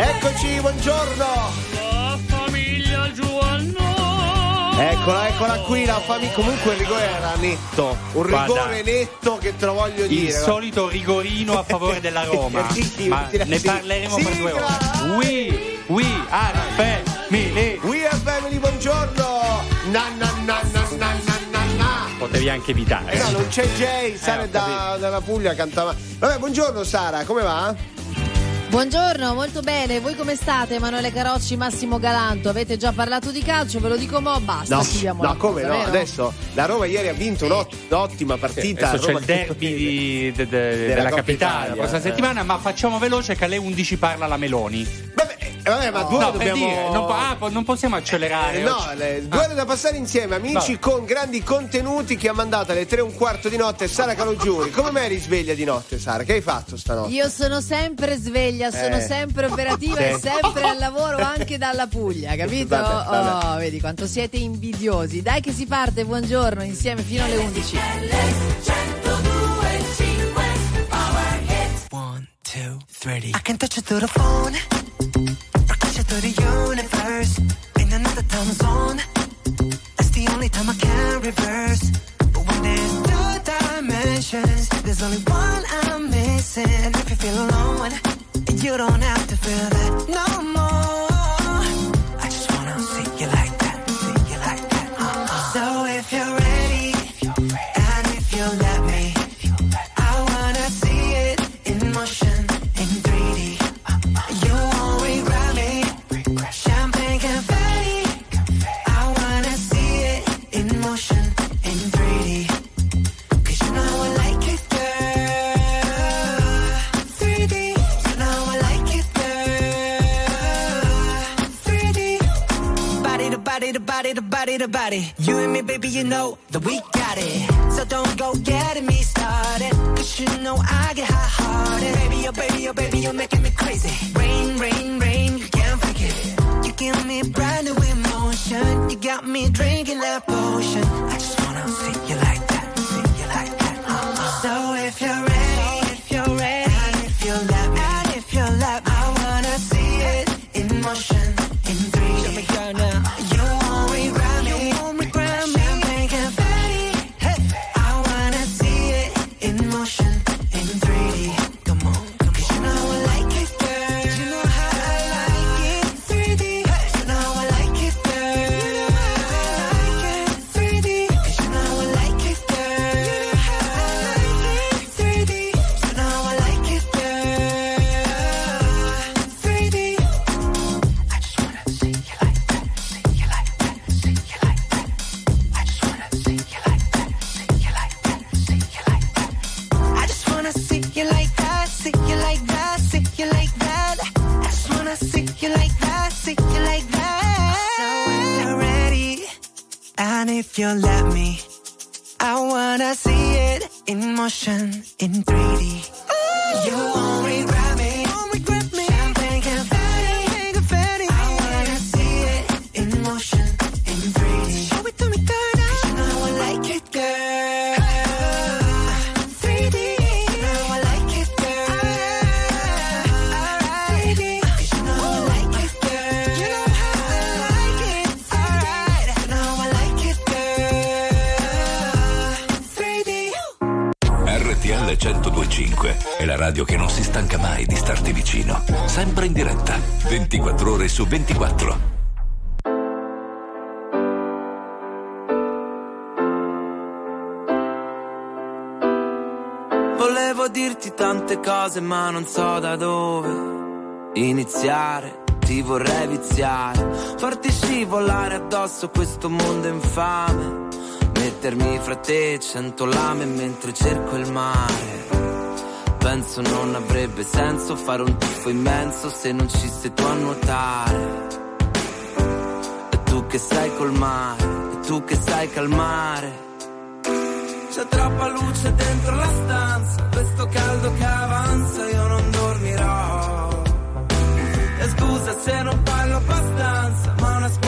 Eccoci, buongiorno. La famiglia Giovanno. Eccola, eccola qui, la famiglia. Comunque il rigore era netto. Un Guarda, rigore netto che te lo voglio Il dire. solito rigorino a favore della Roma. Sì, Ma sì, ne sì. parleremo per due Sigla! ore. We, we are family. We are family, buongiorno. Na na na na na na na na. Potevi anche evitare. Eh no, non c'è Jay, Sara è da, dalla Puglia cantava. Vabbè, buongiorno Sara, come va? Buongiorno, molto bene. Voi come state? Emanuele Carocci, Massimo Galanto. Avete già parlato di calcio? Ve lo dico mo, basta. No, chiudiamo no la come cosa, no? vero? Adesso la Roma ieri ha vinto un'ottima partita. Adesso c'è il derby di- de- de- della, Coppa capitale Italia, la prossima eh. settimana, ma facciamo veloce che alle 11 parla la Meloni. Vabbè, vabbè, ma due No, dobbiamo. dire, non, po- ah, non possiamo accelerare. Eh, no, le- due da passare insieme, amici, Vabbè. con grandi contenuti che ha mandato alle 3 e un quarto di notte Sara Calogiuri. Come mai eri sveglia di notte, Sara? Che hai fatto stanotte? Io sono sempre sveglia, sono Eh. sempre operativa Sì. e sempre al lavoro anche dalla Puglia, capito? Vabbè, vabbè. Oh, vedi quanto siete invidiosi. Dai che si parte, buongiorno, insieme fino alle 11. One, two, three. I can touch you through the phone. Through the universe. In another time zone. That's the only time I can reverse. But when there's two dimensions, there's only one I'm missing. If you feel alone, you don't have to feel that no more. To body to body. You and me, baby, you know that we got it. So don't go getting me started. Cause you know I get hot hearted. Baby, oh baby, oh baby, you're making me crazy. Rain, rain, rain, you can't fake it. You give me brand new emotion. You got me drinking that potion. I just wanna see you like that, see you like that. Uh-uh. So if you're ready, see it in motion in 3D. You won't regret è la radio che non si stanca mai di starti vicino. Sempre in diretta, 24 ore su 24. Volevo dirti tante cose ma non so da dove iniziare, ti vorrei viziare, farti scivolare addosso questo mondo infame, mettermi fra te cento lame mentre cerco il mare. Penso non avrebbe senso fare un tuffo immenso se non ci sei tu a nuotare. E tu che sai col mare, e tu che sai calmare. C'è troppa luce dentro la stanza, questo caldo che avanza io non dormirò. E scusa se non parlo abbastanza, ma una scuola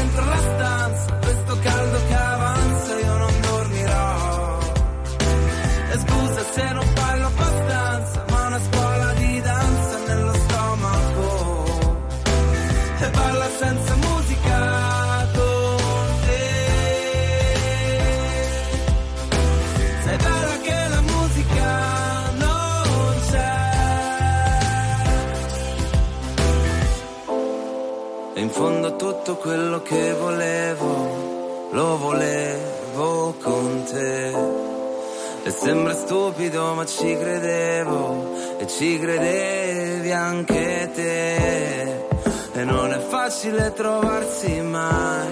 fondo tutto quello che volevo, lo volevo con te. E sembra stupido ma ci credevo e ci credevi anche te. E non è facile trovarsi mai,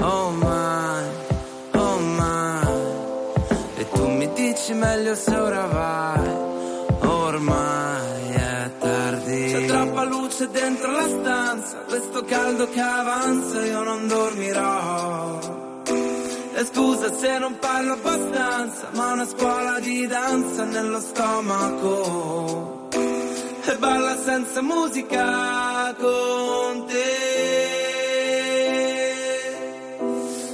oh mai, oh mai. E tu mi dici meglio se ora vai, ormai dentro la stanza, questo caldo che avanza io non dormirò. E scusa se non parlo abbastanza, ma una scuola di danza nello stomaco. E balla senza musica con te.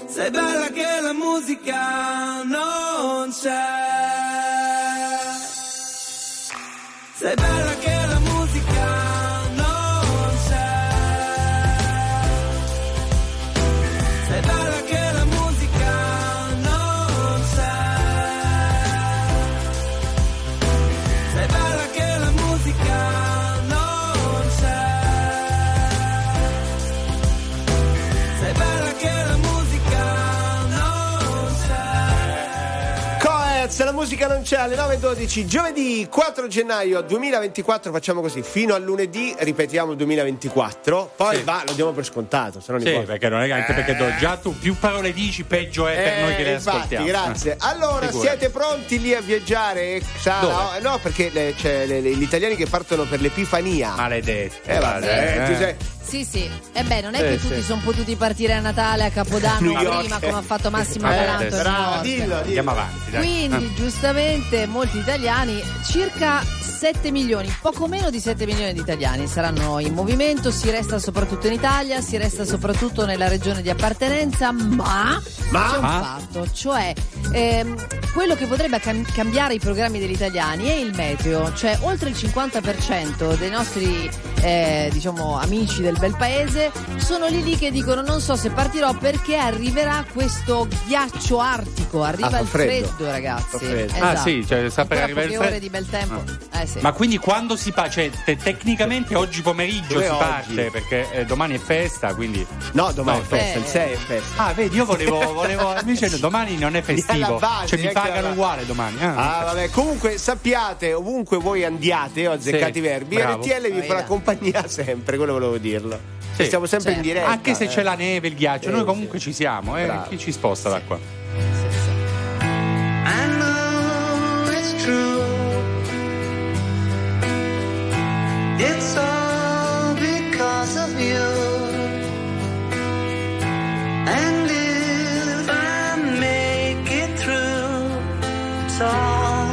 Sei bella che la musica non c'è. Sei bella Non c'è alle 9.12, giovedì 4 gennaio 2024, facciamo così, fino a lunedì ripetiamo il 2024, poi Sì. va, lo diamo per scontato, se no Sì, perché, non è, anche perché do- già tu più parole dici, peggio è per noi che le Eh, infatti, ascoltiamo. grazie. Eh. Allora, Figurati. siete pronti lì a viaggiare? Sara? Eh, No, perché le- c'è le- le- gli italiani che partono per l'Epifania. Maledetto. Eh, vabbè, eh. tu sei- Sì, sì. E beh, non è Sì, che sì. tutti sono potuti partire a Natale, a Capodanno, prima, come ha fatto Massimo Eh, Galanto. Nord. dillo, dillo. Andiamo avanti, dai. Quindi, giustamente, molti italiani, circa 7 milioni, poco meno di 7 milioni di italiani saranno in movimento, si resta soprattutto in Italia, si resta soprattutto nella regione di appartenenza, ma, Ma? c'è un Ma? fatto, cioè ehm, quello che potrebbe cam- cambiare i programmi degli italiani è il meteo, cioè oltre il 50% dei nostri eh, diciamo amici del bel paese sono lì lì che dicono non so se partirò perché arriverà questo ghiaccio artico, arriva Ah, il freddo. freddo, ragazzi. Freddo. Esatto. Ah, sì, cioè, sta per arrivare il poche ore freddo. di bel tempo. Eh, sì. Ma quindi quando si parte? Cioè, te- tecnicamente oggi pomeriggio Dove si oggi? parte perché eh, domani è festa, quindi. No, domani No, è festa, eh. il 6 è festa. Ah, vedi, io volevo. volevo invece domani non è festivo. alla base, cioè mi pagano uguale domani. Ah. Ah, vabbè, comunque sappiate, ovunque voi andiate, ho azzeccato Sì, i verbi, bravo. RTL vi farà compagnia sempre, quello volevo dirlo. Sì. Stiamo sempre in Certo. diretta. Anche se eh. c'è la neve, il ghiaccio, Sì, noi sì. comunque ci siamo, eh. Bravo. Chi ci sposta da qua? Sì, sì. It's all because of you. And if I make it through, it's all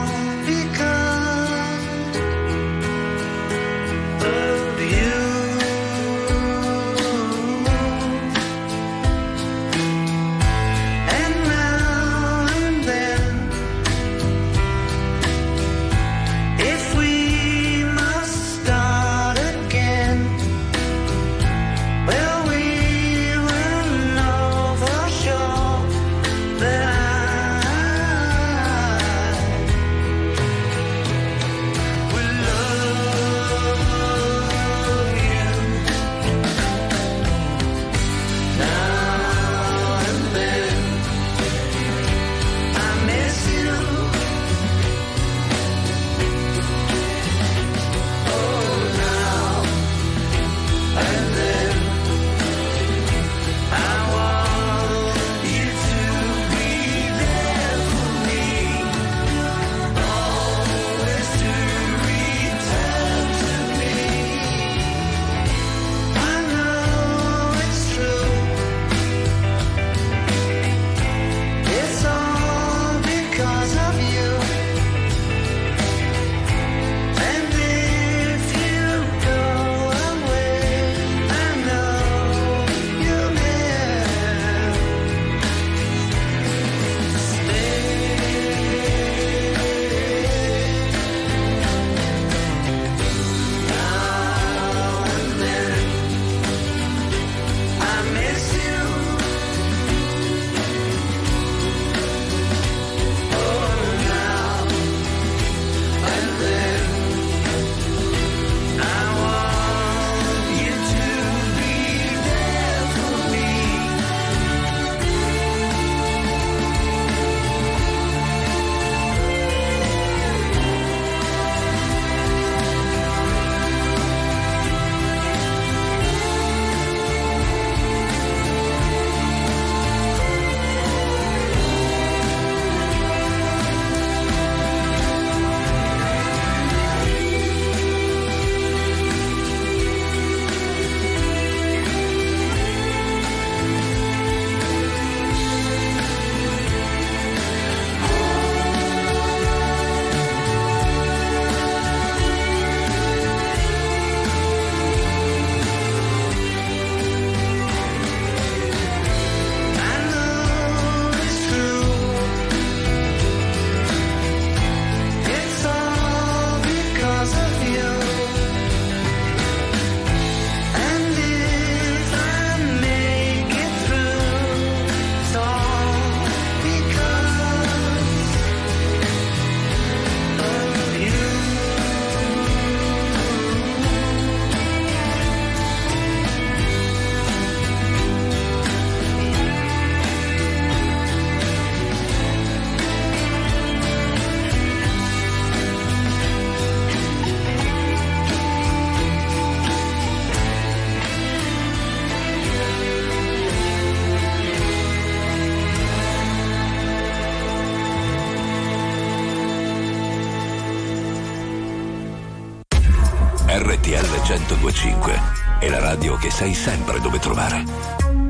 è la radio che sai sempre dove trovare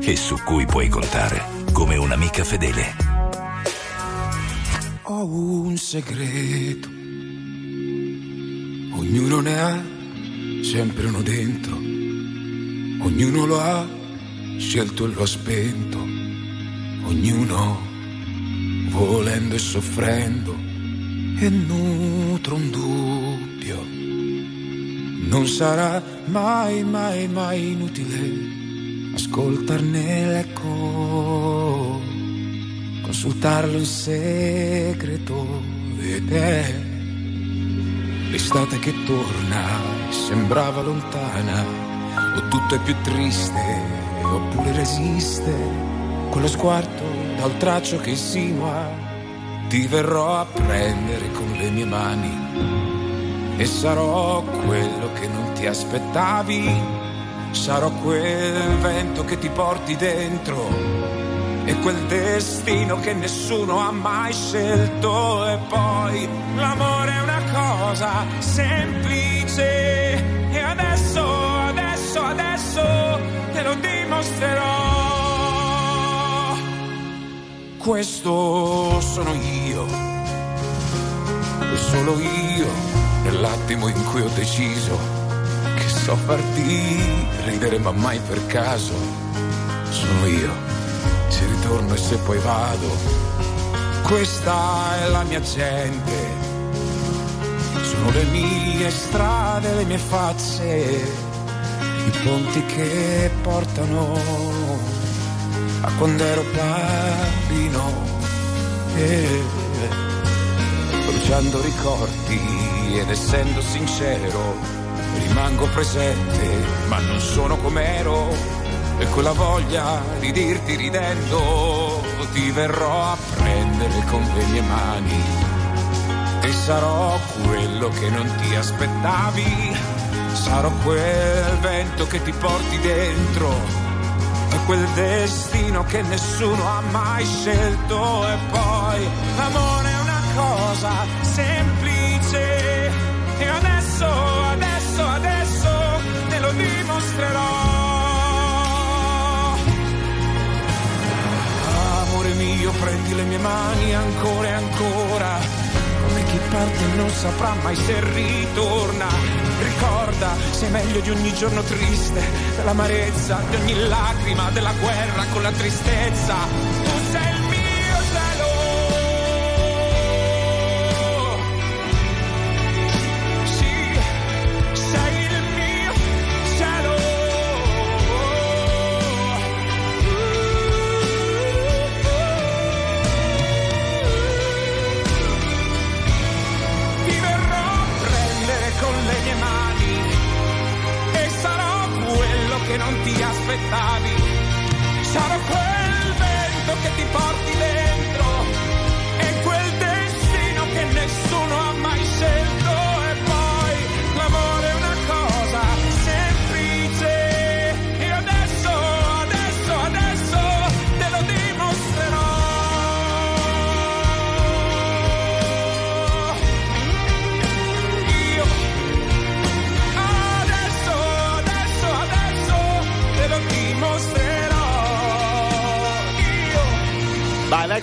e su cui puoi contare come un'amica fedele. Ho un segreto, ognuno ne ha sempre uno dentro, ognuno lo ha scelto e lo ha spento, ognuno volendo e soffrendo e nutre un dubbio. Non sarà mai, mai, mai inutile ascoltarne l'eco, consultarlo in segreto. Ed è l'estate che torna, sembrava lontana, o tutto è più triste, oppure resiste, quello sguardo dal traccio che insinua, ti verrò a prendere con le mie mani e sarò quello che non ti aspettavi, sarò quel vento che ti porti dentro e quel destino che nessuno ha mai scelto. E poi l'amore è una cosa semplice. E adesso, adesso, adesso te lo dimostrerò. Questo sono io, solo io, nell'attimo in cui ho deciso che so farti ridere ma mai per caso, sono io se ritorno e se poi vado. Questa è la mia gente, sono le mie strade, le mie facce, i ponti che portano a quando ero bambino. E bruciando ricordi ed essendo sincero, rimango presente, ma non sono com'ero e con la voglia di dirti ridendo ti verrò a prendere con le mie mani. E sarò quello che non ti aspettavi. Sarò quel vento che ti porti dentro. E quel destino che nessuno ha mai scelto. E poi l'amore è una cosa semplice e adesso adesso adesso te lo dimostrerò amore mio, prendi le mie mani ancora e ancora. Come chi parte non saprà mai se ritorna. Ricorda, sei meglio di ogni giorno triste, dell'amarezza, di ogni lacrima, della guerra con la tristezza. Tu sei il ti aspettavi. Sarò quel vento che ti porti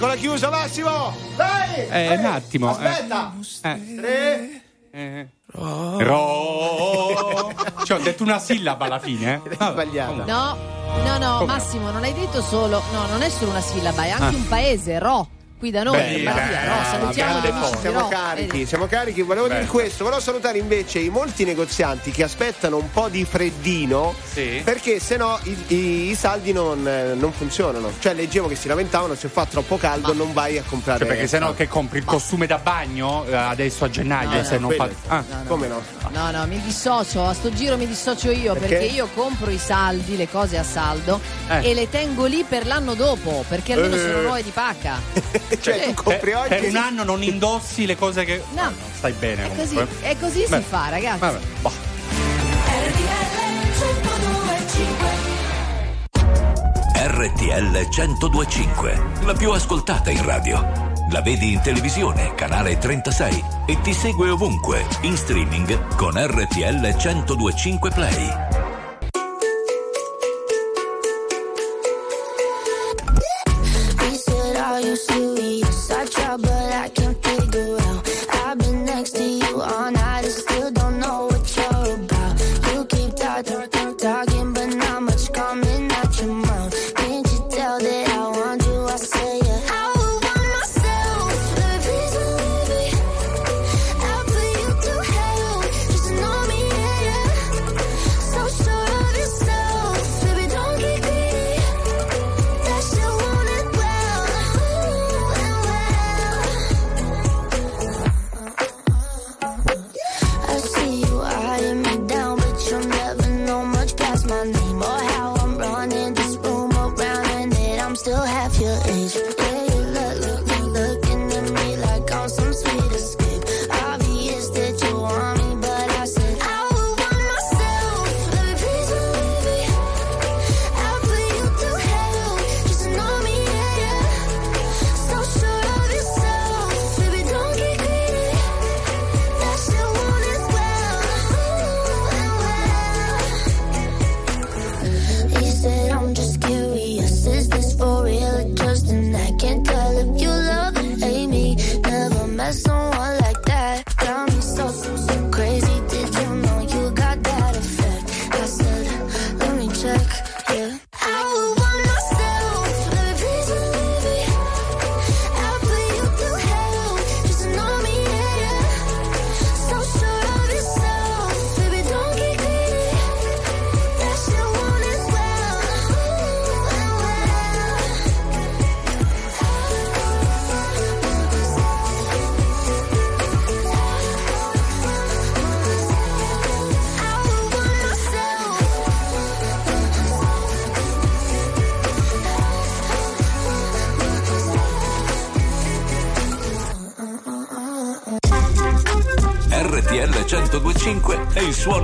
con la chiusa, Massimo! Dai! Eh, un attimo, eh. Aspetta! Eh. Tre. Eh. Ro. Cioè, ho detto una sillaba alla fine, eh? Vabbè, Sbagliata. No, no, no, Come Massimo, non hai detto solo. No, non è solo una sillaba, è anche un paese, Ro. Qui da noi, Beh, in Mattia, beh, Ro. Salutiamo amici di Siamo Ro. carichi, Vedi? siamo carichi. Volevo Beh. dire questo, volevo salutare invece i molti negozianti che aspettano un po' di freddino Sì. perché sennò i, i- i saldi non, eh, non funzionano. Cioè leggevo che si lamentavano se fa troppo caldo non vai a comprare. Cioè, perché sennò che compri il costume da bagno eh, adesso a gennaio No, se no, non fa. Ah. No, no. Come no? No, no, mi dissocio, a sto giro mi dissocio io Perché? perché, io compro i saldi, le cose a saldo Eh. e le tengo lì per l'anno dopo, perché almeno Eh. sono nuove di pacca. cioè, tu eh, compri eh, oggi. Per un anno non indossi le cose che. No. Ah, stai bene. È comunque. così, eh. è così Beh. si fa, ragazzi. Vabbè. Boh. RTL 1025, la più ascoltata in radio. La vedi in televisione, canale 36 e ti segue ovunque, in streaming con RTL 1025 Play.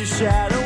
your shadow.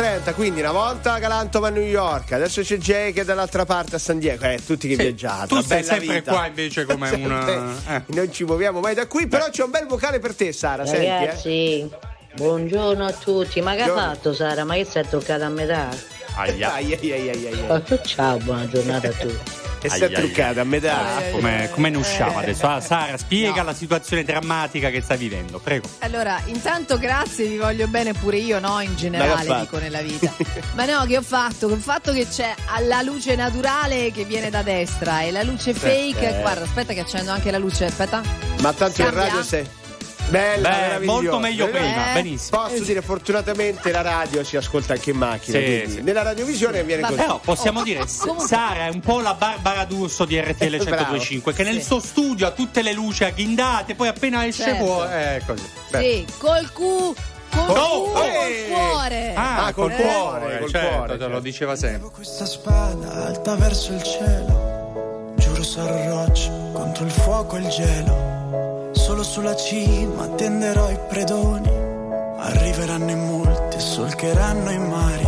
30, quindi una volta Galantova a New York, adesso c'è Jay che è dall'altra parte a San Diego, eh, tutti che sì, viaggiate. Tu sei sempre vita. qua invece come sempre, una... Eh. Non ci muoviamo mai da qui, però c'è un bel vocale per te Sara, Ragazzi, senti. Eh. Buongiorno a tutti, ma che Buongiorno. ha fatto Sara? Ma che si è toccata a metà? Aia. Aia, aia, aia, aia. Ciao, buona giornata a tutti. E si è truccata a metà. Come, come ne usciamo Eh. adesso? Ah, Sara, spiega No. la situazione drammatica che stai vivendo, prego. Allora, intanto grazie, vi voglio bene pure io, no? In generale, dico nella vita. Ma no, che ho fatto? Che ho fatto che c'è la luce naturale che viene da destra e la luce fake. eh. Guarda, aspetta che accendo anche la luce, aspetta. Ma tanto Cambia? radio sei. Bella, Beh, molto meglio Eh, prima, benissimo. Posso dire, fortunatamente la radio si ascolta anche in macchina. Sì, sì. Nella radiovisione viene Vabbè. così. Però possiamo Oh, dire, oh, comunque- Sara è un po' la Barbara D'Urso di RTL Bravo. 1025, che nel Sì. suo studio ha tutte le luci agghindate, poi appena esce Certo. fuori, è così. Beh. Sì, col cu, col Oh, cu, eh. col cuore. Ah, Ah, col col cuore, cuore, col certo, cuore, te lo certo. diceva sempre. questa spada alta verso il cielo. Giuro sarò roccia contro il fuoco e il gelo. Solo sulla cima tenderò i predoni. Arriveranno in molti e solcheranno i mari.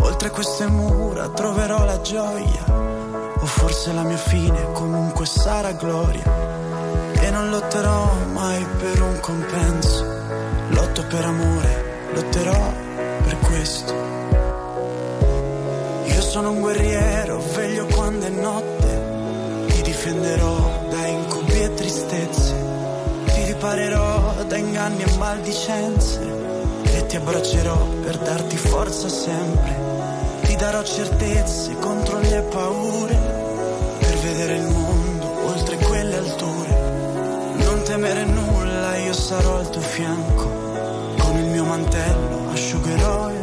Oltre queste mura troverò la gioia. O forse la mia fine comunque sarà gloria. E non lotterò mai per un compenso. Lotto per amore, lotterò per questo. Io sono un guerriero, veglio quando è notte. Ti difenderò da incubi e tristezze. Ti riparerò da inganni e maldicenze. E ti abbraccerò per darti forza sempre. Ti darò certezze contro le paure. Per vedere il mondo oltre quelle alture. Non temere nulla, io sarò al tuo fianco. Con il mio mantello asciugherò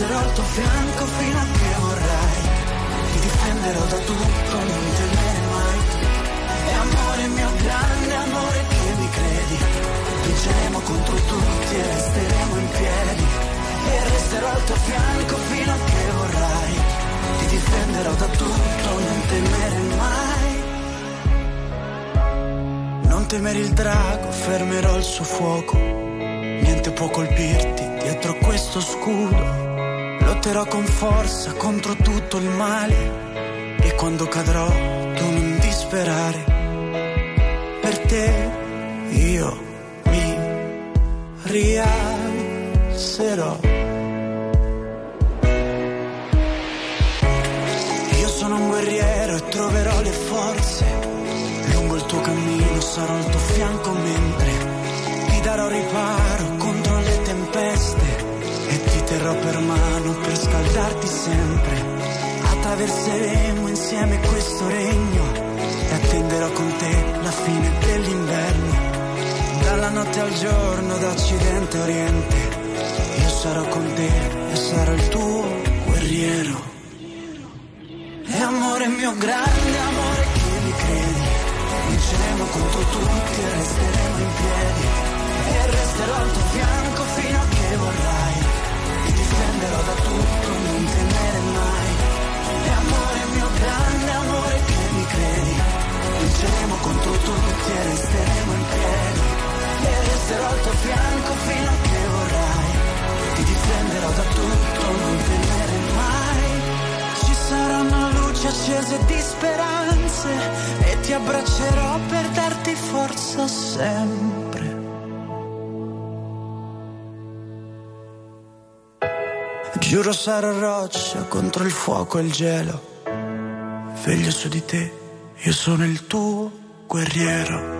Resterò al tuo fianco fino a che vorrai. Ti difenderò da tutto, non temere mai. E amore mio grande amore che mi credi. Vinceremo contro tutti e resteremo in piedi. E resterò al tuo fianco fino a che vorrai. Ti difenderò da tutto, non temere mai. Non temere il drago, fermerò il suo fuoco. Niente può colpirti dietro questo scudo. Lotterò con forza contro tutto il male. E quando cadrò, tu non disperare. Per te io mi rialzerò. Io sono un guerriero e troverò le forze. Lungo il tuo cammino sarò al tuo fianco mentre ti darò riparo contro le tempeste terrò per mano per scaldarti sempre. Attraverseremo insieme questo regno e attenderò con te la fine dell'inverno. Dalla notte al giorno, da occidente a oriente, io sarò con te e sarò il tuo guerriero. E amore mio grande amore che mi credi Vinceremo contro tutti e resteremo in piedi E resterò al tuo fianco fino a che vorrai tutto, non temere mai E amore mio grande amore che mi credi Vinceremo contro tutti e resteremo in piedi E resterò al tuo fianco fino a che vorrai Ti difenderò da tutto, non temere mai ci saranno luci accese di speranze e ti abbraccerò per darti forza sempre. Giuro sarò roccia contro il fuoco e il gelo. Veglio su di te, io sono il tuo guerriero.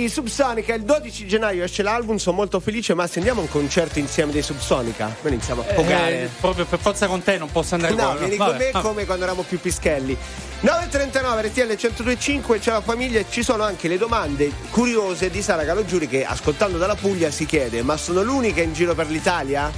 Tornati Subsonica il 12 gennaio esce l'album, sono molto felice, ma se andiamo a un concerto insieme dei Subsonica, noi iniziamo a pogare. Eh, proprio per forza con te non posso andare No, con vieni con me come quando eravamo più pischelli. 9.39 RTL 102.5 c'è la famiglia e ci sono anche le domande curiose di Sara Calogiuri che ascoltando dalla Puglia si chiede ma sono l'unica in giro per l'Italia?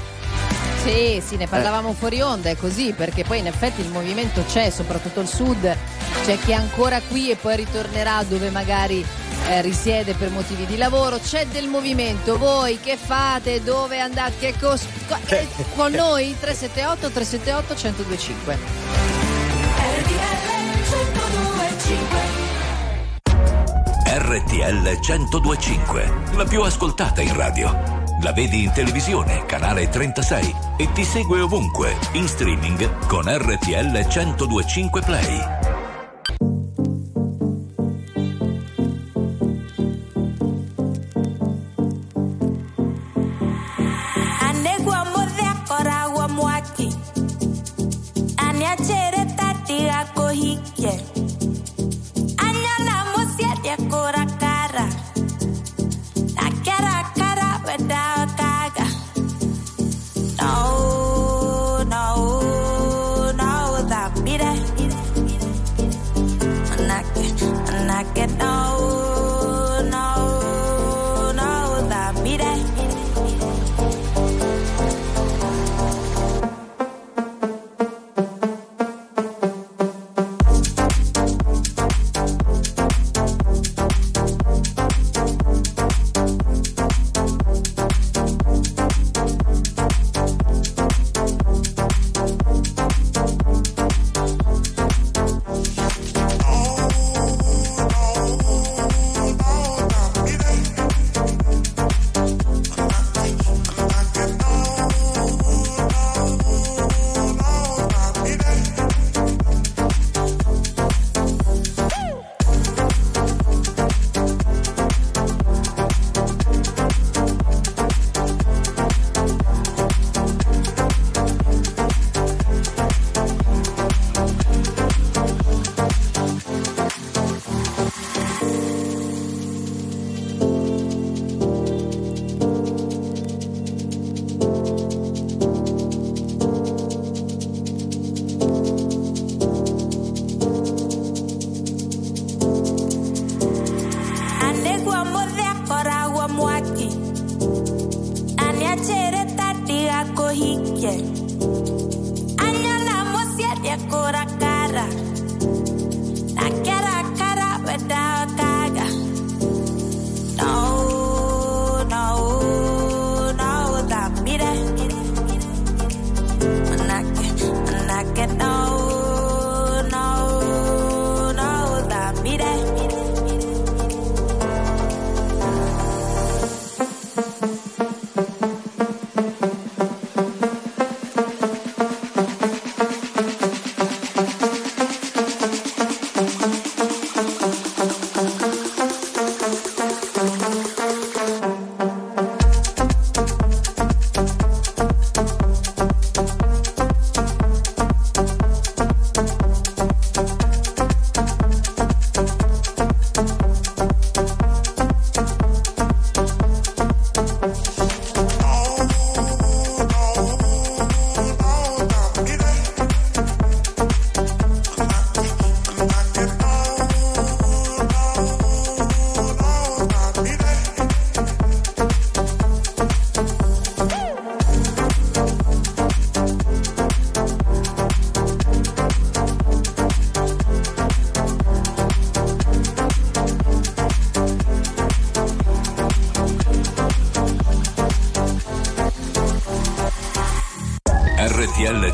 Sì, sì, ne parlavamo fuori onda, è così, perché poi in effetti il movimento c'è, soprattutto il sud, c'è chi è ancora qui e poi ritornerà dove magari eh, risiede per motivi di lavoro, c'è del movimento, voi che fate, dove andate, che cos- co- eh, con noi 378 378 1025. RTL 1025, la più ascoltata in radio. La vedi in televisione, canale 36 e ti segue ovunque, in streaming con RTL 1025 Play.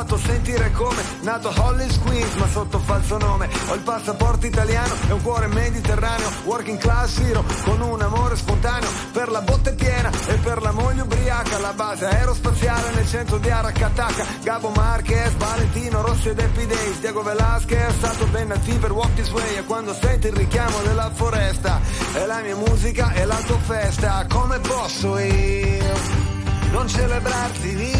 Fatto sentire come nato Hollis Queens, ma sotto falso nome. Ho il passaporto italiano e un cuore mediterraneo, working class hero, con un amore spontaneo per la botte piena e per la moglie ubriaca. La base aerospaziale nel centro di Aracataca, Gabo Marquez, Valentino Rossi ed Happy Days, Diego Velasquez, Saturday Night Fever, Walk This Way, e quando senti il richiamo della foresta, è la mia musica e l'autofesta, come posso io non celebrarti vita,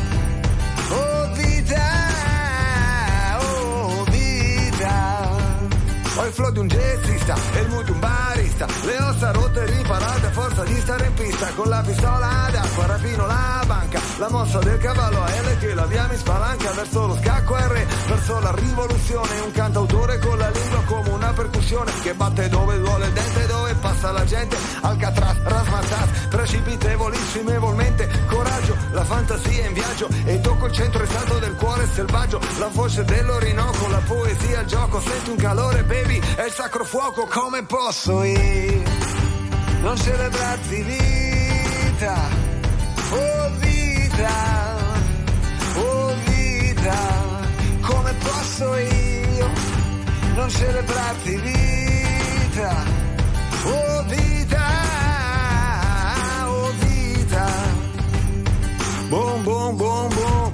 Ho il flow di un jazzista e il mood di un barista. Le ossa rotte riparate a forza di stare in pista. Con la pistola d'acqua rapino la banca. La mossa del cavallo a L che la via mi spalanca verso lo scacco R, verso la rivoluzione. Un cantautore con la lingua come una percussione che batte dove duole il dente, dove passa la gente. Alcatraz, rasmatas, precipitevolissimamente. Coraggio, la fantasia in viaggio e tocco il centro esatto del cuore selvaggio. La voce dell'Orinoco, la poesia, il gioco. Senti un calore, baby, è il sacro fuoco. Come posso io non celebrarti vita? Oh vita, oh vita, come posso io non celebrarti vita? Oh vita, oh vita. Boom, boom, boom, boom,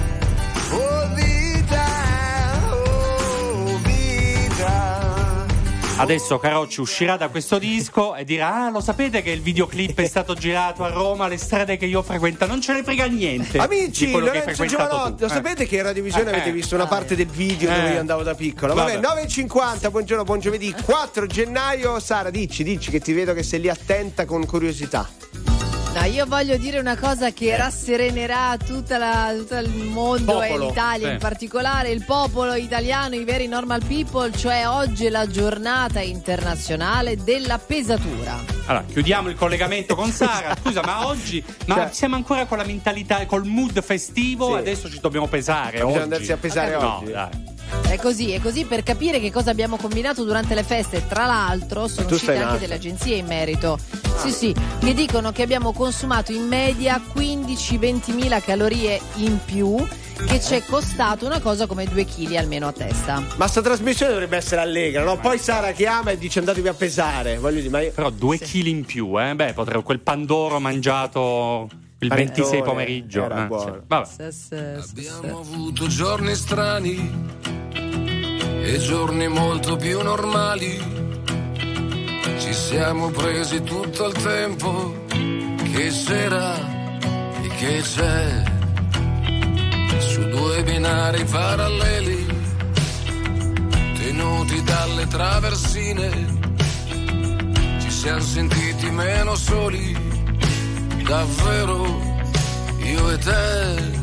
Adesso Carocci uscirà da questo disco e dirà: Ah, lo sapete che il videoclip è stato girato a Roma, le strade che io frequento. Non ce ne frega niente. Amici, Lorenzo tu. lo Eh. sapete che in radiovisione Eh, avete visto una parte del video Eh. dove io andavo da piccolo? Vabbè, Vabbè. 9.50, buongiorno, buon giovedì, 4 gennaio. Sara, dici, dici che ti vedo che sei lì attenta con curiosità. No, io voglio dire una cosa che rasserenerà tutta la- tutto il mondo e Popolo, l'Italia sì. in particolare, il popolo italiano, i veri normal people, cioè oggi è la giornata internazionale della pesatura. Allora, chiudiamo il collegamento con Sara. Scusa, ma oggi ma Cioè- siamo ancora con la mentalità, col mood festivo? Sì. Adesso ci dobbiamo pesare. Oggi. andarsi a pesare no, oggi. dai. È così, è così per capire che cosa abbiamo combinato durante le feste. Tra l'altro, sono uscite anche delle agenzie in merito. Sì, sì, che dicono che abbiamo consumato in media 15-20 mila calorie in più, che ci è costato una cosa come 2 kg almeno a testa. Ma sta trasmissione dovrebbe essere allegra, no? Poi Sara chiama e dice andatevi a pesare. Voglio dire, ma io... Però due chili in più, eh? Beh, potrei quel pandoro mangiato il Panettone, 26 pomeriggio. era eh, buono. sì. Vabbè. Sì, sì, sì, sì. Abbiamo avuto giorni strani e giorni molto più normali. Ci siamo presi tutto il tempo che c'era e che c'è su due binari paralleli tenuti dalle traversine. Ci siamo sentiti meno soli, davvero io e te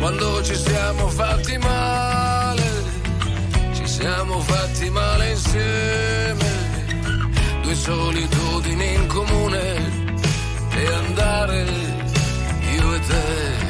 quando ci siamo fatti male, siamo fatti male insieme, due solitudini in comune e andare io e te.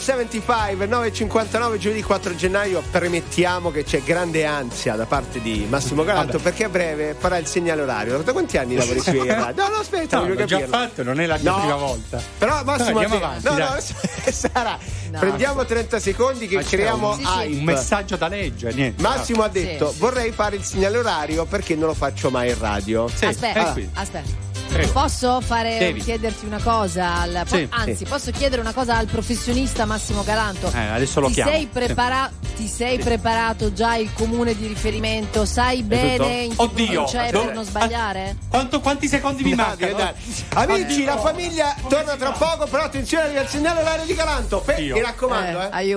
75 9.59 giovedì 4 gennaio. Premettiamo che c'è grande ansia da parte di Massimo Galato perché a breve farà il segnale orario. Da quanti anni lavori qui? no no aspetta no, l'ho già fatto non è la no. prima volta. Però Massimo no, andiamo avanti no, no, Sara no, prendiamo 30 secondi che creiamo un, sì, un messaggio da leggere niente. Massimo ha detto sì, vorrei fare il segnale orario perché non lo faccio mai in radio. Sì. aspetta, eh allora. aspetta. Prego. Posso fare, chiederti una cosa? Al, po- anzi, sì. posso chiedere una cosa al professionista Massimo Galanto? Eh, adesso lo ti chiamo. Sei prepara- sì. Ti sei preparato già il comune di riferimento? Sai bene in Oddio, cioè, per non sbagliare? Ah, quanto, quanti secondi mi mancano? Dai, dai. Amici, la famiglia torna tra poco, però attenzione, devi accennare l'area di Galanto. Pe- mi raccomando, eh. eh.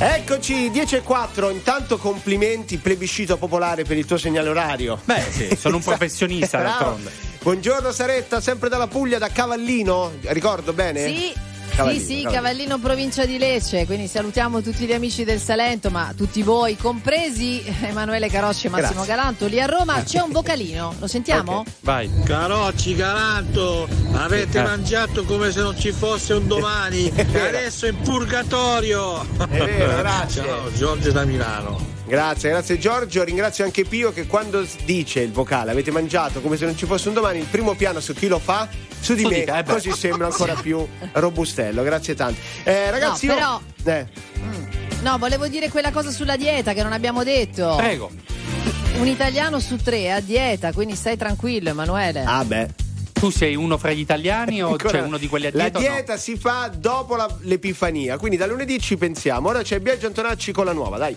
Eccoci, 10 e 4. Intanto complimenti, plebiscito popolare per il tuo segnale orario. Beh, sì, sono un professionista d'altronde. Buongiorno Saretta, sempre dalla Puglia, da Cavallino. Ricordo bene? Sì. Cavallino, sì, sì, Cavallino. Cavallino provincia di Lecce, quindi salutiamo tutti gli amici del Salento, ma tutti voi, compresi Emanuele Carocci e Massimo Grazie. Galanto. Lì a Roma c'è un vocalino, lo sentiamo? Vai. Carocci, Galanto, avete Eh. mangiato come se non ci fosse un domani, e adesso è in purgatorio. È vero, grazie. Ciao, Giorgio da Milano. Grazie, grazie Giorgio. Ringrazio anche Pio che quando dice il vocale avete mangiato come se non ci fosse un domani, il primo piano su chi lo fa, su di Su me, di te, eh così sembra ancora più robustello. Grazie tanto. Eh, ragazzi, No, io- però- eh, No, volevo dire quella cosa sulla dieta che non abbiamo detto. Prego. Un italiano su tre è a dieta, quindi stai tranquillo, Emanuele. ah beh. Tu sei uno fra gli italiani o Ancora- c'è uno di quelli a La dieta? no? dieta si fa dopo la- l'Epifania, quindi da lunedì ci pensiamo. Ora c'è Biagio Antonacci con la nuova, dai.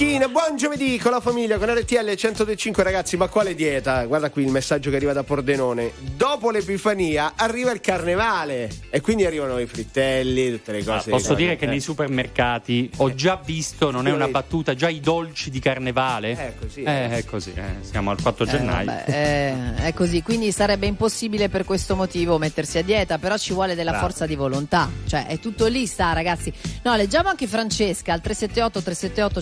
Maneschine, buon giovedì con la famiglia, con RTL 125 ragazzi, ma quale dieta? Guarda qui il messaggio che arriva da Pordenone. Dopo l'Epifania arriva il carnevale e quindi arrivano i frittelli, tutte le cose. Posso dire che eh. nei supermercati ho già visto, non è una battuta, già i dolci di carnevale. È così. Eh, è così, eh, siamo al 4 Eh, gennaio. vabbè, eh, è così, quindi sarebbe impossibile per questo motivo mettersi a dieta, però ci vuole della Bravo. forza di volontà, cioè è tutto lì sta ragazzi. No, leggiamo anche Francesca al 378 378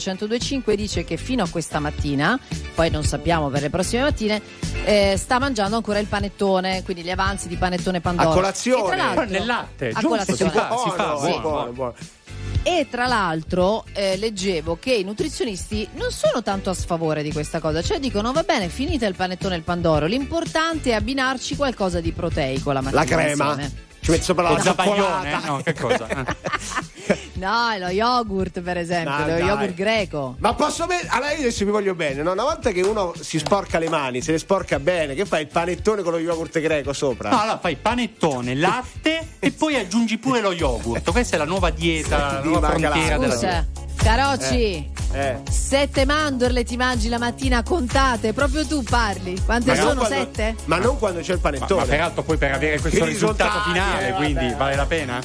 1025 dice che fino a questa mattina, poi non sappiamo per le prossime mattine, eh, sta mangiando ancora il panettone, quindi gli avanzi di panettone Pandoro. A colazione. E Nel latte, a giusto, colazione. si fa, si fa, Buono, buono, buono, buono. E tra l'altro eh, leggevo che i nutrizionisti non sono tanto a sfavore di questa cosa, cioè dicono va bene, finite il panettone e il pandoro, l'importante è abbinarci qualcosa di proteico la mattina La crema. insieme. Ci metto sopra la cioccolata. No, che cosa? No, è lo yogurt per esempio, No, lo dai. yogurt greco. Ma posso mettere. Allora io adesso mi voglio bene, no? Una volta che uno si sporca le mani, se le sporca bene, che fai il panettone con lo yogurt greco sopra? No, allora fai panettone, latte e poi aggiungi pure lo yogurt. Questa è la nuova dieta, la Di nuova frontiera della Scusa, Carocci, Eh. sette mandorle ti mangi la mattina contate, proprio tu parli. Quante Ma sono? quando- Sette? Ma non quando c'è il Ma, panettone. ma peraltro poi per avere questo risultato finale, eh, quindi vale la pena?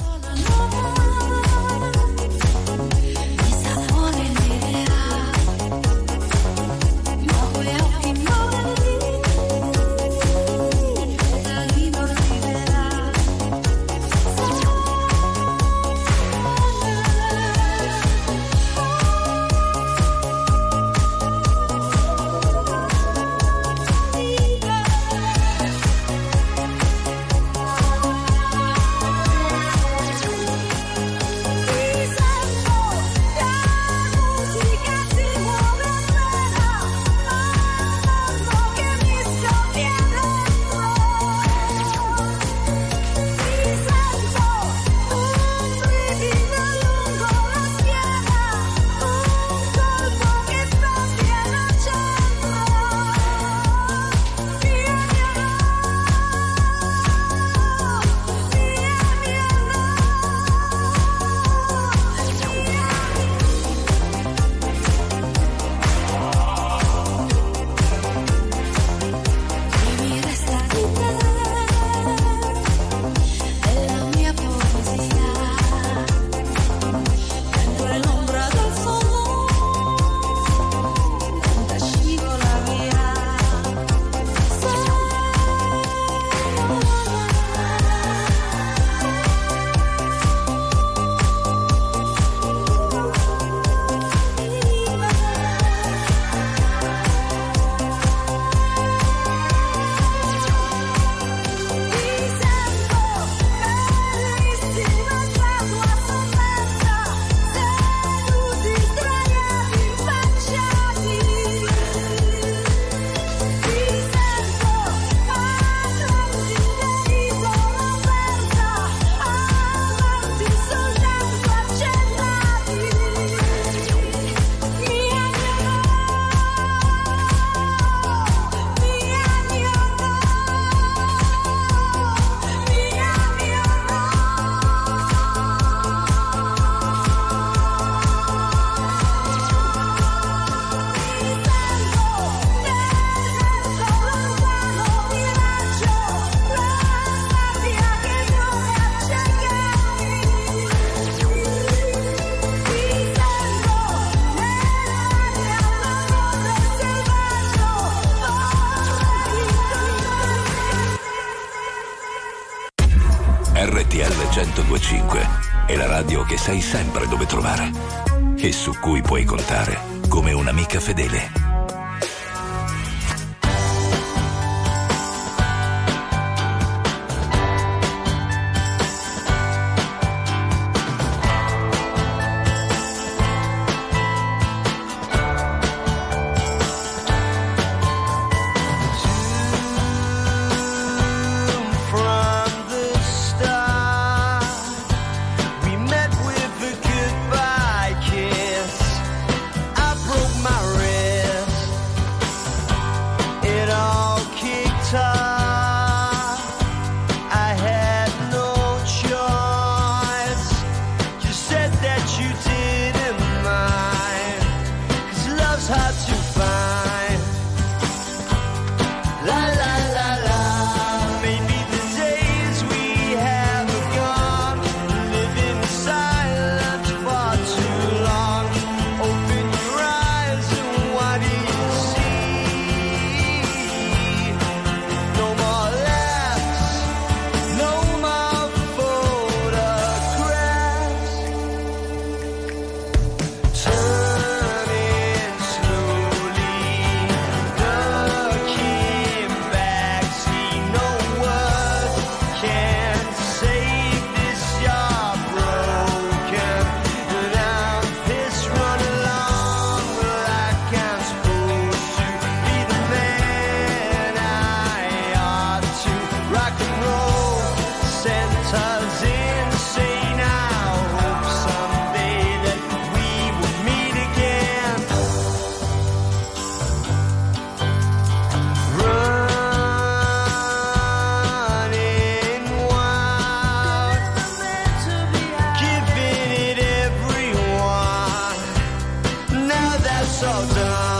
so done.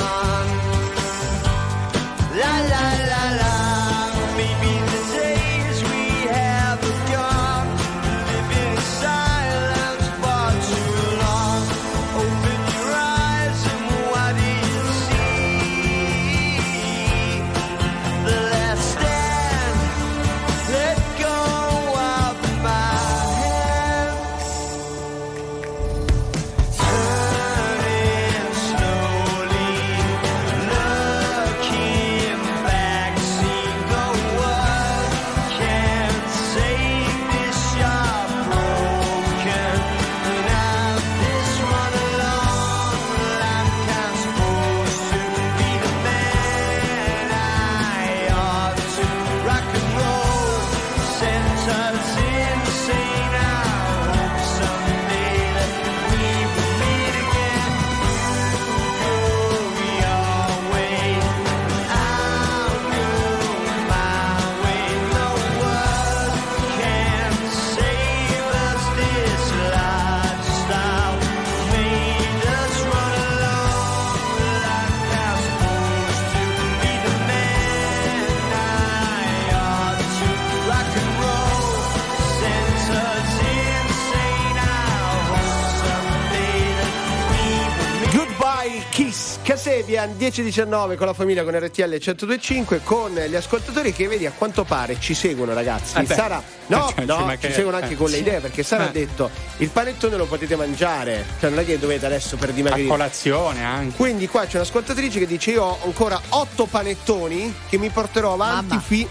Casebian 10-19 con la famiglia con RTL 1025 con gli ascoltatori che vedi a quanto pare ci seguono ragazzi Eh. Sara no, Cioè, ci no, ci mancherebbe. seguono anche Eh. con le idee perché Sara Eh. ha detto il panettone lo potete mangiare cioè non è che dovete adesso per A dimagrire colazione anche. quindi qua c'è un'ascoltatrice che dice io ho ancora 8 panettoni che mi porterò avanti fi-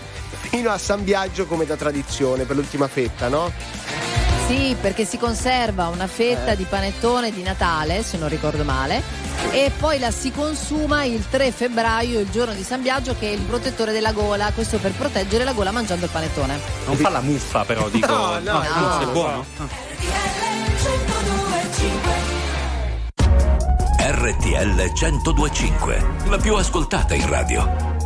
fino a San Biagio come da tradizione per l'ultima fetta no? Sì, perché si conserva una fetta Eh. di panettone di Natale, se non ricordo male, e poi la si consuma il 3 febbraio, il giorno di San Biagio, che è il protettore della gola, questo per proteggere la gola mangiando il panettone. Non fa la muffa, però, dico. No, no, è no, è no. buono. RTL 1025, la più ascoltata in radio.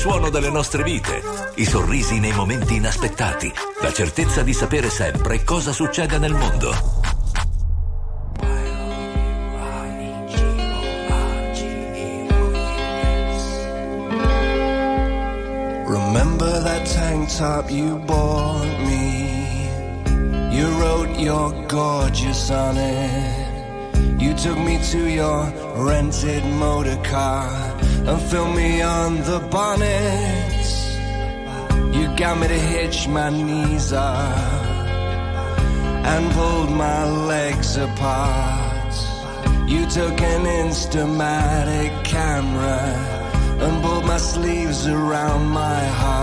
suono delle nostre vite, i sorrisi nei momenti inaspettati, la certezza di sapere sempre cosa succede nel mondo. Remember that tank top you bought me? You wrote your gorgeous on it. You took me to your rented motor car. and fill me on the bonnet. You got me to hitch my knees up and pulled my legs apart. You took an instamatic camera and pulled my sleeves around my heart.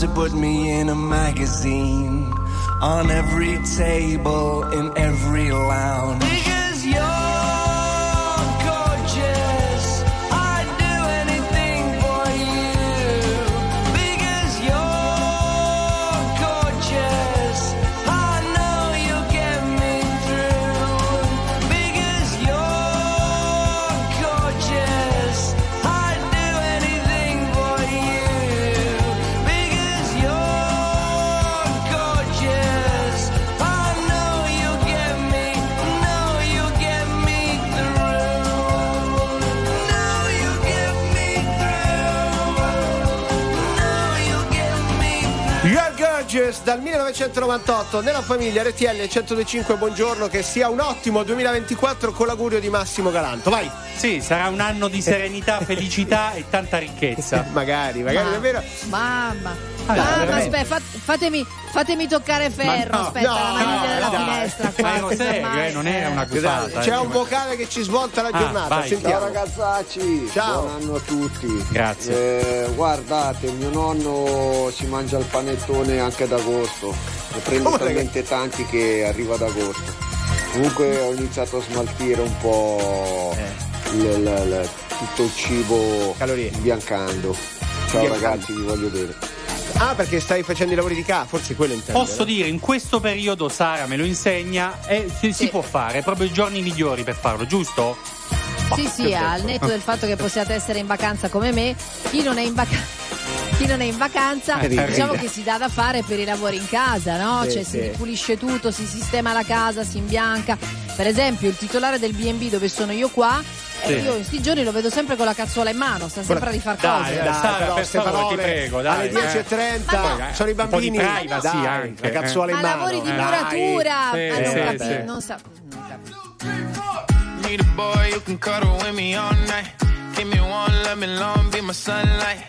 to put me in a magazine on every table, in every line. 1998 nella famiglia RTL 1025 buongiorno che sia un ottimo 2024 con l'augurio di Massimo Galanto vai Sì, sarà un anno di serenità, felicità e tanta ricchezza. magari magari Ma- davvero Mamma. Ah, Mamma, aspetta, fat- fatemi, fatemi toccare ferro. no, aspetta, no, la maniglia no, della dai. finestra. qua, ero serio, eh, non era una c'è gufata. eh. un vocale che ci svolta la Ah, giornata vai. sentiamo Ciao ragazzacci, Ciao. buon anno a tutti. Grazie. Eh, guardate, mio nonno si mangia il panettone anche ad agosto, ne prende Come talmente tanti che arriva ad agosto. Comunque ho iniziato a smaltire un po' Eh. il- il- il- tutto il cibo Calorie. imbiancando. Ciao Imbiancando. ragazzi, vi voglio bene. ah perché stai facendo i lavori di casa forse quello intendo Posso dire, in questo periodo Sara me lo insegna e si, si può fare, proprio i giorni migliori per farlo, giusto? Sì, sì, al netto del fatto che possiate essere in vacanza come me, chi non è in vacanza. Chi non è in vacanza, Eh, diciamo ride. che si dà da fare per i lavori in casa, no? Sì, cioè sì. si ripulisce tutto, si sistema la casa, si imbianca. Per esempio, il titolare del BB dove sono io qua, eh, Sì. io in questi giorni lo vedo sempre con la cazzuola in mano, sta sempre a rifar Dai, cose. dai, Dai, Sara, però, per favore, parole ti prego, dai. alle 10.30 Eh. sono i Un po' di bambini privacy dai, anche, la cazzuola in Ma mano lavori di Dai. muratura, Sì, ma non sì, capi- sì. non sa- non capi- Need a boy who can cuddle with me all night. Give me one, let me long, be my sunlight.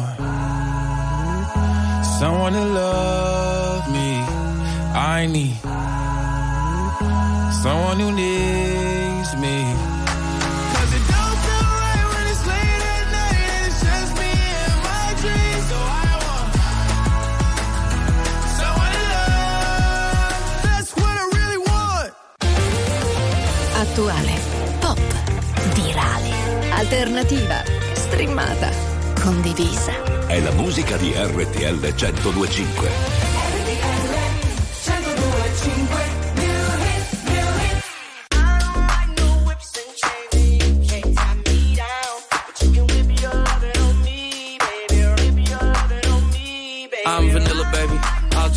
what I really want. Attuale, pop, virale, alternativa, streamata, condivisa. È la musica di RTL 1025.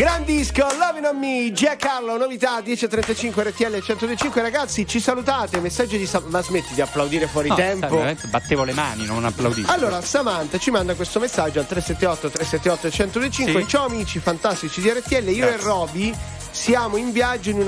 Gran disco, Loving on Me, Giancarlo, novità 10.35 RTL 105 ragazzi ci salutate, messaggio di Sam- ma smetti di applaudire fuori No, tempo. battevo le mani, non applaudivo. Allora, Samantha ci manda questo messaggio al 378 378 125. Sì. Ciao amici fantastici di RTL, io Grazie. e Roby siamo in viaggio in, in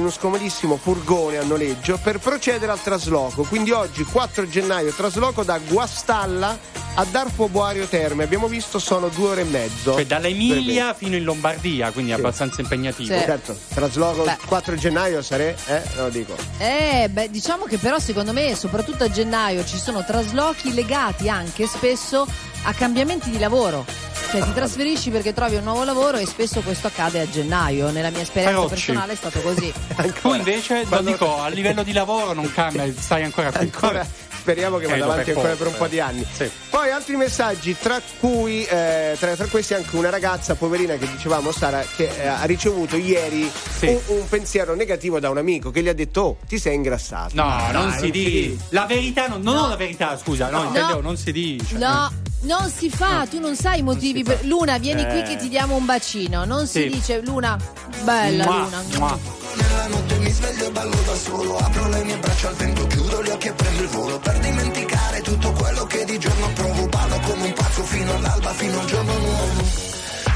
uno scomodissimo furgone a noleggio per procedere al trasloco. Quindi oggi 4 gennaio trasloco da Guastalla a Darfo Boario Terme. Abbiamo visto sono due ore e mezzo. Cioè dall'Emilia fino in Lombardia, quindi abbastanza impegnativo. Sì. Certo, trasloco Beh. 4 gennaio sarei, eh, lo dico. Eh, beh, diciamo che però secondo me, soprattutto a gennaio, ci sono traslochi legati anche spesso a cambiamenti di lavoro. Cioè ti trasferisci perché trovi un nuovo lavoro e spesso questo accade a gennaio. Nella mia esperienza Carocci. personale è stato così. Tu invece, lo Quando- dico, a livello di lavoro non cambia, stai ancora qui. Ancora, speriamo che vada Credo avanti per ancora per un po' di anni. Sì. Poi altri messaggi, tra cui eh, tra, tra questi anche una ragazza poverina che dicevamo Sara che eh, ha ricevuto ieri Sì. un, un pensiero negativo da un amico che gli ha detto "Oh, ti sei ingrassato". No, non Dai, si dice. La verità, non, non ho la verità, scusa, no, No. intendevo, non si dice. No, non si fa, tu non sai i motivi per. Luna, vieni Eh. qui che ti diamo un bacino. Non si Sì. dice Luna, bella Mua, Luna. mua. Nella notte mi sveglio e ballo da solo Apro le mie braccia al vento, chiudo gli occhi e prendo il volo Per dimenticare tutto quello che di giorno provo Ballo come un pazzo fino all'alba, fino al giorno nuovo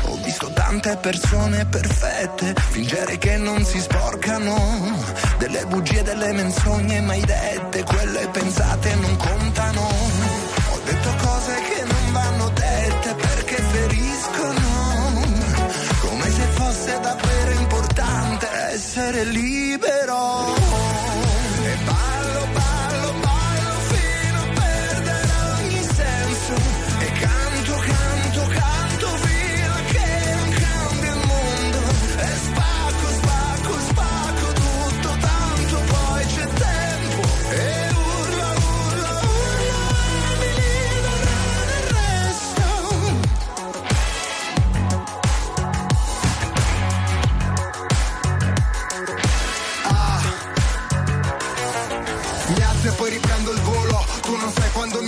Ho visto tante persone perfette Fingere che non si sporcano Delle bugie, delle menzogne mai dette Quelle pensate non contano Ho detto cose che libero.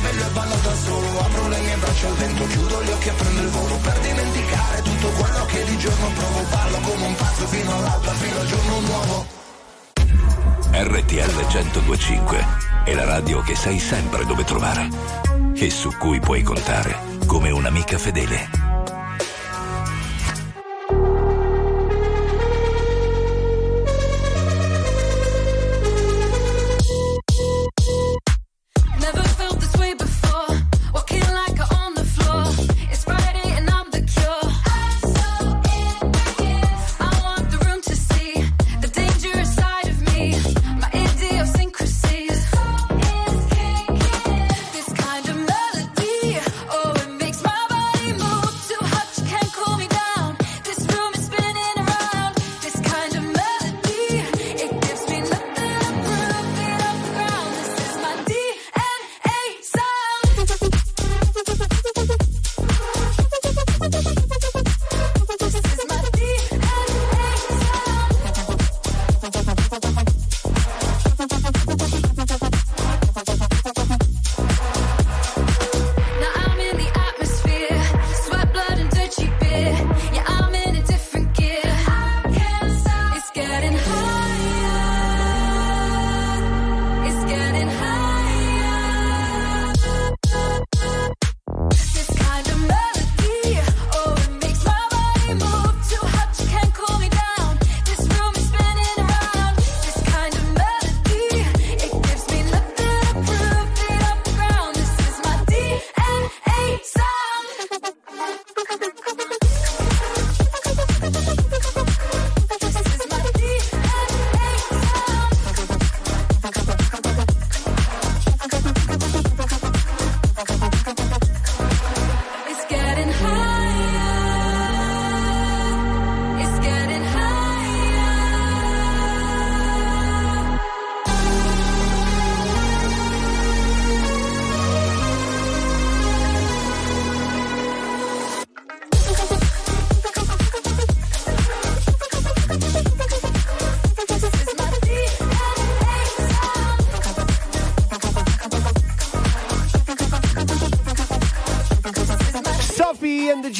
sveglio e ballo da solo Apro le mie braccia al vento, chiudo gli occhi e prendo il volo Per dimenticare tutto quello che giorno provo ballo come un pazzo fino all'alba, fino al giorno nuovo. RTL 1025 è la radio che sai sempre dove trovare e su cui puoi contare come un'amica fedele.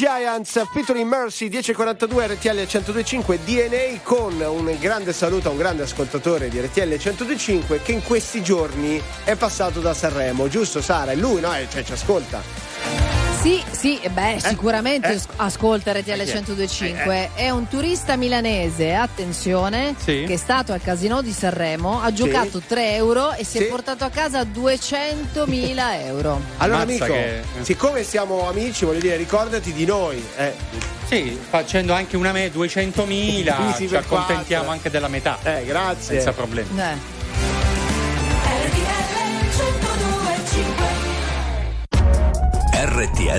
Giants featuring Mercy 1042 RTL 1025 DNA con un grande saluto a un grande ascoltatore di RTL 1025 che in questi giorni è passato da Sanremo, giusto Sara? È lui, no? Eh, Cioè ci ascolta. Sì, sì, beh, sicuramente as- ascolta RTL Eh, chi è? 1025. È un turista milanese, attenzione, Sì. che è stato al casino di Sanremo, ha giocato 3 euro e si è portato a casa 200.000 euro. Allora Mazza amico, che- siccome siamo amici, voglio dire, ricordati di noi. Eh. Sì, facendo anche una me 200.000, Divisi ci accontentiamo quattro. anche della metà. Eh, grazie. Senza problemi. Eh.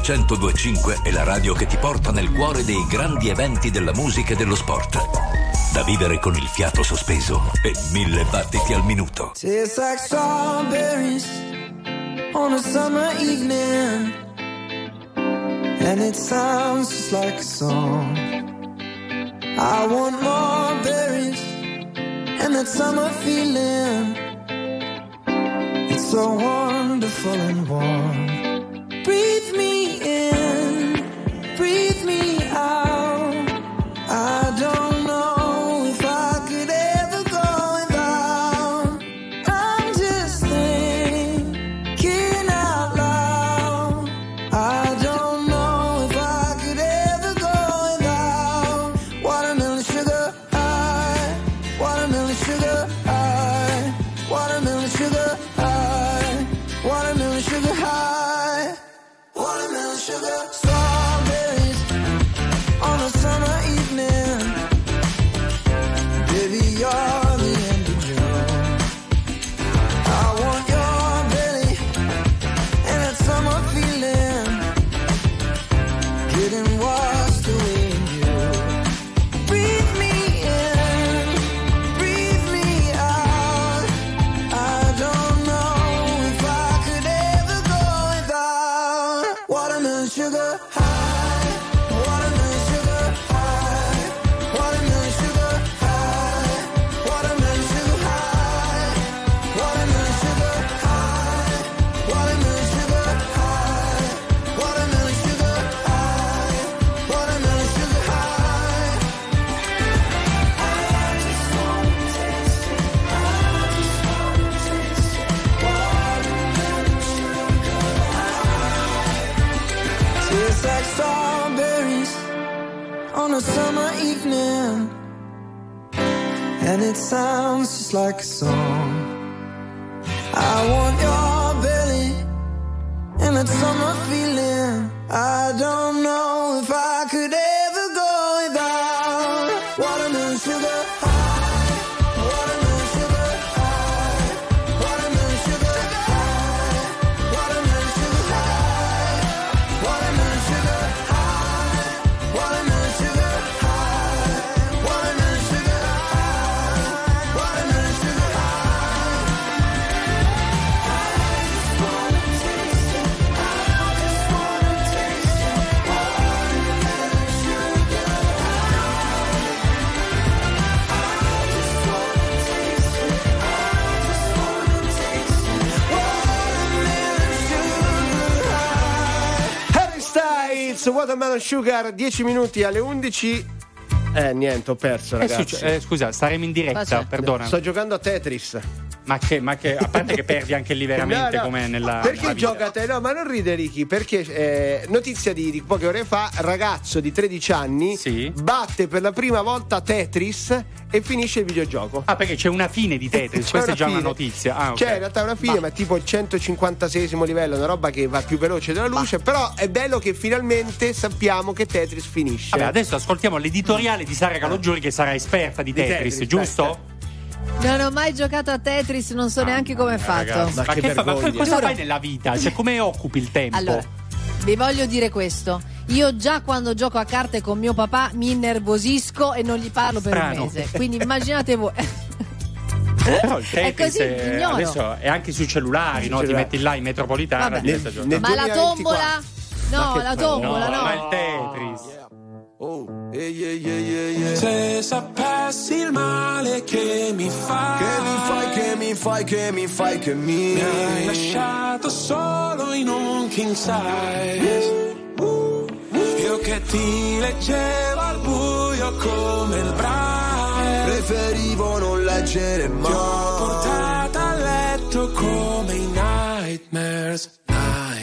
RTL 1025 è la radio che ti porta nel cuore dei grandi eventi della musica e dello sport. Da vivere con il fiato sospeso e mille battiti al minuto. Tastes like strawberries on a summer evening, and it sounds just like a song. I want more berries and that summer feeling. It's so wonderful and warm. Breathe me in, like a song. Watermelon Sugar, 10 minuti alle 11. Eh, niente, ho perso, Eh, ragazzi. succe- eh, scusa, staremo in diretta, perdona. Sto giocando a Tetris. Ma che, ma che, a parte che perdi anche lì veramente No, no. come nella. Perché nella gioca a te? No, ma non ride Ricky, perché eh, notizia di, di poche ore fa, ragazzo di 13 anni batte per la prima volta Tetris e finisce il videogioco. Ah, perché c'è una fine di Tetris, questa è una già una fine. notizia. Ah, ok. Cioè, in realtà è una fine, ma è tipo il 156 livello, una roba che va più veloce della luce. Però è bello che finalmente sappiamo che Tetris finisce. Vabbè, adesso ascoltiamo l'editoriale di Sara Calogiuri che sarà esperta di Di Tetris, Tetris, giusto? Non ho mai giocato a Tetris, non so neanche come è fatto. Ragazzi, ma, che fa- ma cosa fai nella vita? Cioè, come occupi il tempo? Allora, vi voglio dire questo. Io già quando gioco a carte con mio papà mi innervosisco e non gli parlo per Strano. un mese. Quindi immaginate voi. Però il È Tetris così, ignoro. adesso è anche sui cellulari, no? Ti cellulari. metti là in metropolitana giornata. Ma la tombola? No, la tombola no. Ma il Tetris. Se sapessi il male che mi fai, Che mi fai, che mi fai, che mi fai, che mi mi hai lasciato solo in un king size. Io che ti leggevo al buio come il braille. Preferivo non leggere Ti ho mai portata a letto come i nightmares.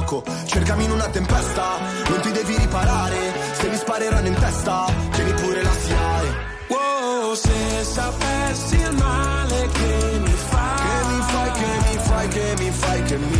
attacco. Cercami in una tempesta, non ti devi riparare. Se mi spareranno in testa, tieni pure la SIAE. Wow, se sapessi il male che mi fai, Che mi fai, che mi fai, che mi fai, che mi mi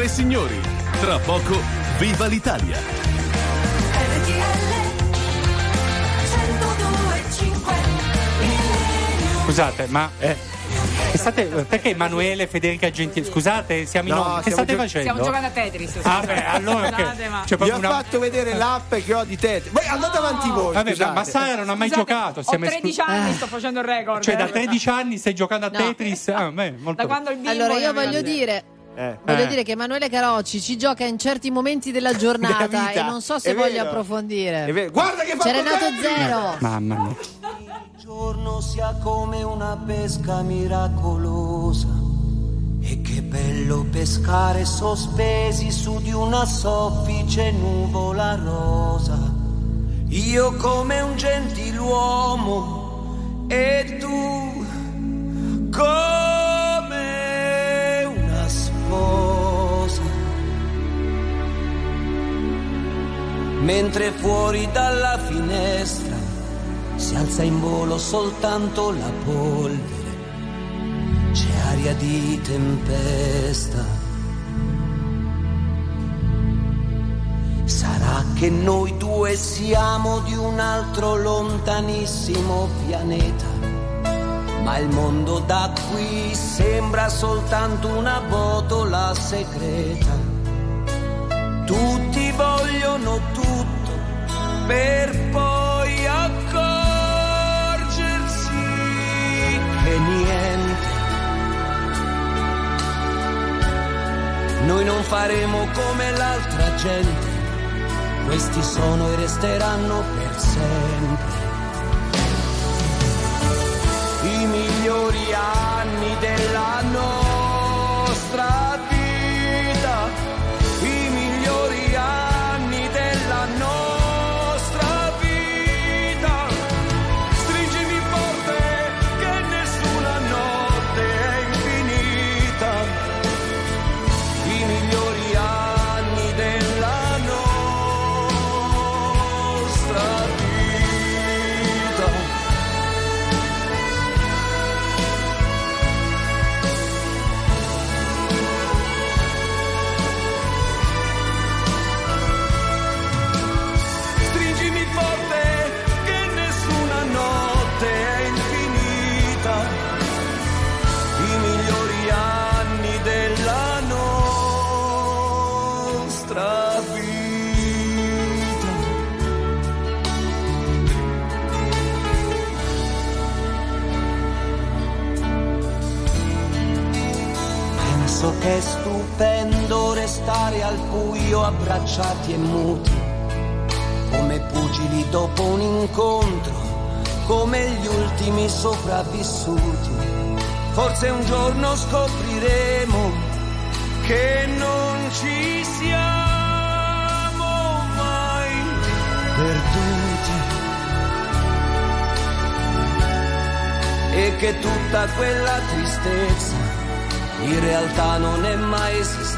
Signore e signori, tra poco viva l'Italia. Scusate, ma. che state- perché Emanuele, Federica Gentile? Scusate, siamo in No, onda. Che stiamo state gio- facendo? Stiamo giocando a Tetris. Ah, beh, allora che- Scusate, ma- c'è Vi proprio ho una- fatto vedere l'app che ho di te. Voi andate avanti voi. Vabbè, ma, scusate. ma Sara non ha mai Scusate, giocato. Ho siamo esclu- 13 anni, sto facendo il record. Cioè, da eh. 13 anni stai giocando a No. Tetris? Ah, beh, molto Da quando il bimbo Allora io voglio dire Eh. Voglio Eh. dire che Emanuele Carocci ci gioca in certi momenti della giornata Della vita. e non so se È voglio vero. approfondire. È vero. Guarda che fa C'è Renato! Zero. Mamma mia. giorno sia come una pesca miracolosa. E che bello pescare sospesi su di una soffice nuvola rosa. Io come un gentiluomo e tu come una sposa. Mentre fuori dalla finestra si alza in volo soltanto la polvere, c'è aria di tempesta. Sarà che noi due siamo di un altro lontanissimo pianeta, ma il mondo da qui sembra soltanto una botola segreta. Tutti vogliono tutto per poi accorgersi che niente. Noi non faremo come l'altra gente, questi sono e resteranno per sempre. I migliori anni della nostra vita, sopravvissuti. Forse un giorno scopriremo che non ci siamo mai perduti e che tutta quella tristezza in realtà non è mai esistita.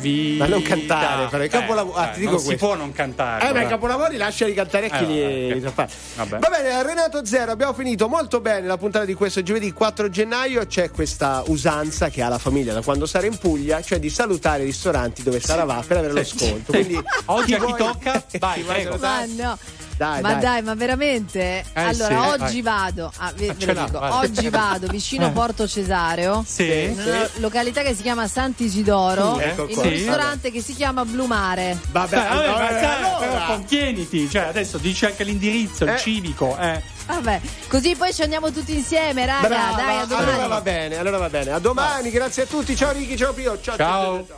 Bravi. Ma non cantare, però, i capolavori- ah, ti dico non si questo. può non cantare. Eh, beh, guarda. capolavori lasciali cantare a chi Eh, li, li sa fare. Vabbè. Va bene, Renato Zero, abbiamo finito molto bene la puntata di questo giovedì 4 gennaio. C'è questa usanza che ha la famiglia da quando Sara è in Puglia, cioè di salutare i ristoranti dove Sara va per avere lo sconto. Quindi Oggi a chi vuoi- tocca? Vai, prego. salutare? Ma no. Dai, ma dai. dai. ma veramente? allora, sì, oggi vado, ah, ve, ve dico, oggi vado vicino Eh. Porto Cesareo, Sì. in una località che si chiama Sant'Isidoro, Sì, ecco in un Sì. ristorante che si chiama Blumare. Vabbè, Beh, vabbè, allora- ma sai, allora. contieniti, cioè adesso dici anche l'indirizzo, il Eh. civico, eh. Vabbè, così poi ci andiamo tutti insieme, raga. Brava, dai, a domani. allora va bene, allora va bene. A domani, grazie a tutti. Ciao Ricky, ciao Pio. ciao. ciao, Ciao. ciao, ciao.